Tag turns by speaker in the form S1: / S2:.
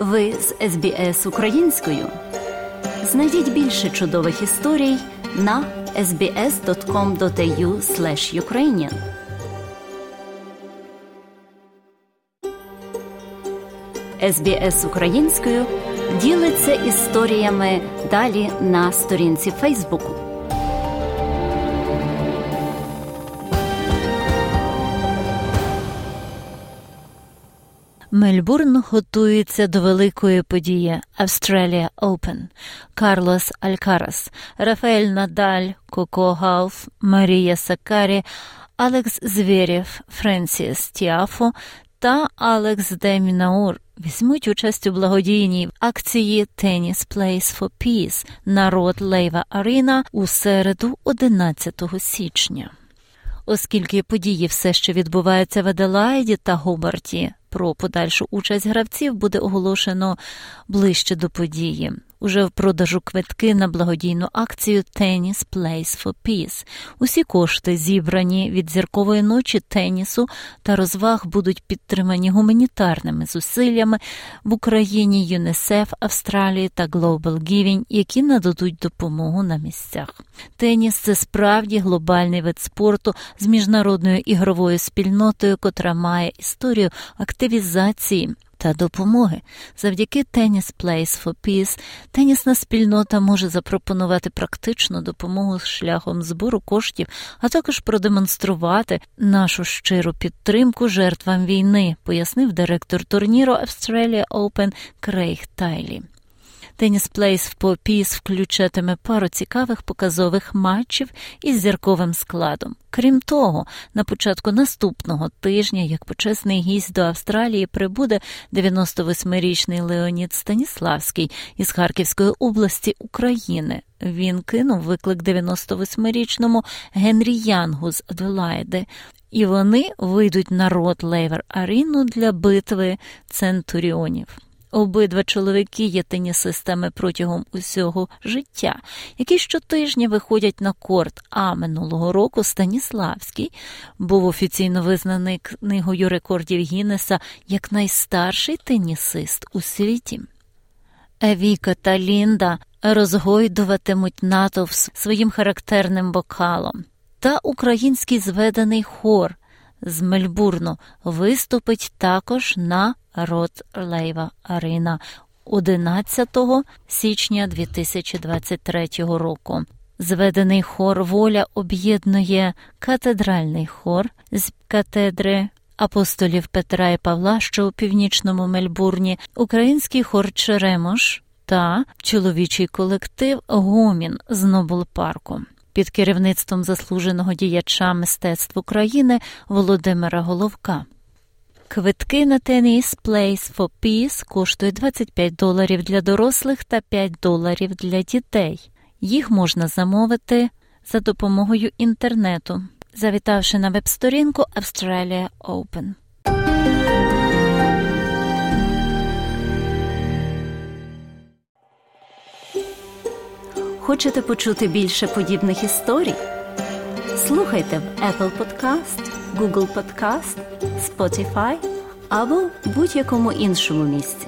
S1: Ви з СБС українською. Знайдіть більше чудових історій на sbs.com.au ukrainian СБС українською ділиться історіями далі на сторінці Фейсбуку.
S2: Мельбурн готується до великої події Australia Open. Карлос Алькарас, Рафаель Надаль, Коко Гауф, Марія Сакарі, Алекс Звєрєв, Френсіс Тіафо та Алекс Демінаур візьмуть участь у благодійній акції Tennis Plays for Peace на Rod Laver Arena у середу, 11 січня. Оскільки події все ще відбуваються в Аделаїді та Гобарті, про подальшу участь гравців буде оголошено ближче до події. Уже в продажу квитки на благодійну акцію Tennis Place for Peace. Усі кошти, зібрані від зіркової ночі тенісу та розваг, будуть підтримані гуманітарними зусиллями в Україні, ЮНЕСЕФ, Австралії та Global Giving, які нададуть допомогу на місцях. Теніс це справді глобальний вид спорту з міжнародною ігровою спільнотою, котра має історію активізації та допомоги. Завдяки Tennis Place for Peace тенісна спільнота може запропонувати практичну допомогу шляхом збору коштів, а також продемонструвати нашу щиру підтримку жертвам війни, пояснив директор турніру Australia Open Крейг Тайлі. Tennis Plays for Peace включатиме пару цікавих показових матчів із зірковим складом. Крім того, на початку наступного тижня, як почесний гість до Австралії, прибуде 98-річний Леонід Станіславський із Харківської області України. Він кинув виклик 98-річному Генрі Янгу з Аделаїди. І вони вийдуть на Род Лейвер Арену для битви центуріонів. Обидва чоловіки є тенісистами протягом усього життя, які щотижня виходять на корт. А минулого року Станіславський був офіційно визнаний книгою рекордів Гіннеса як найстарший тенісист у світі. Евіка та Лінда розгойдуватимуть натовп своїм характерним бокалом, та український зведений хор з Мельбурну виступить також на Рот Лейва Арина 11 січня 2023 року. Зведений хор воля об'єднує катедральний хор з катедри апостолів Петра і Павла, що у північному Мельбурні, український хор Черемош та чоловічий колектив Гомін з Нобл Парку. Під керівництвом заслуженого діяча мистецтв України Володимира Головка. Квитки на теніс Place for Peace коштують 25 доларів для дорослих та 5 доларів для дітей. Їх можна замовити за допомогою інтернету, завітавши на веб-сторінку Australia Open.
S1: Хочете почути більше подібних історій? Слухайте в Apple Podcast, Google Podcast, Spotify або будь-якому іншому місці.